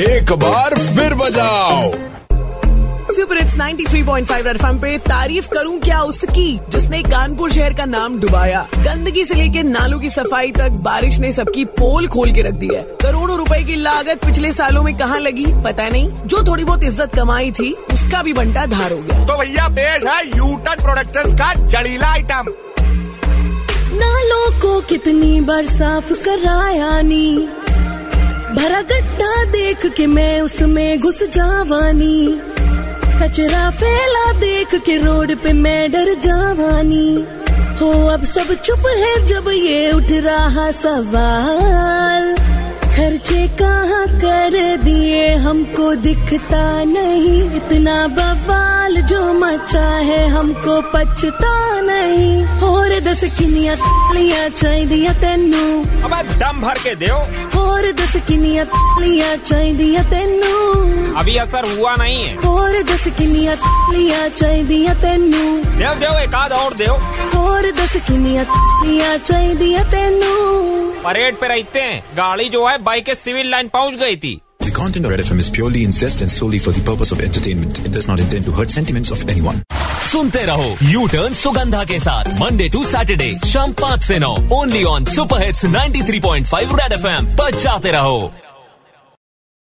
एक बार फिर बजाओ। सुपर इट्स 93.5 रेड एफएम पे तारीफ़ करूँ क्या उसकी जिसने कानपुर शहर का नाम डुबाया। गंदगी से लेके नालों की सफ़ाई तक बारिश ने सबकी पोल खोल के रख दी है। करोड़ों रुपए की लागत पिछले सालों में कहाँ लगी पता नहीं। जो थोड़ी बहुत इज़्ज़त कमाई थी उसका भी बंटा धार हो गया। तो भैया पेश है यूटन प्रोडक्शन का जड़ीला आइटम नालों को कितनी बार साफ़ कराया नी। भरा गड्ढा देख के मैं उसमें घुस जावानी कचरा फैला देख के रोड पे मैं डर जावानी हो, अब सब चुप है जब ये उठ रहा सवाल। खर्चे कहाँ कर दिए हमको दिखता नहीं इतना बवाल। जो मचा है हमको पछता नहीं। और दस किनिया लिया चाहिए तेनू। अबे दम भर के दो और दस किनिया लिया चाहिए तेनू। अभी असर हुआ नहीं है। और दस किनिया लिया चाहिए तेनू। देव देव एक आध और देव और दस किनिया लिया चाहिए तेनू। परेड पे रहते हैं। गाड़ी जो है बाइक के सिविल लाइन पहुँच गई थी। The content of Red FM is purely incest and solely for the purpose of entertainment. It does not intend to hurt sentiments of anyone. सुनते रहो यू टर्न सुगंधा के साथ मंडे टू सैटरडे शाम पाँच से नौ only on super hits 93.5 red FM बजाते रहो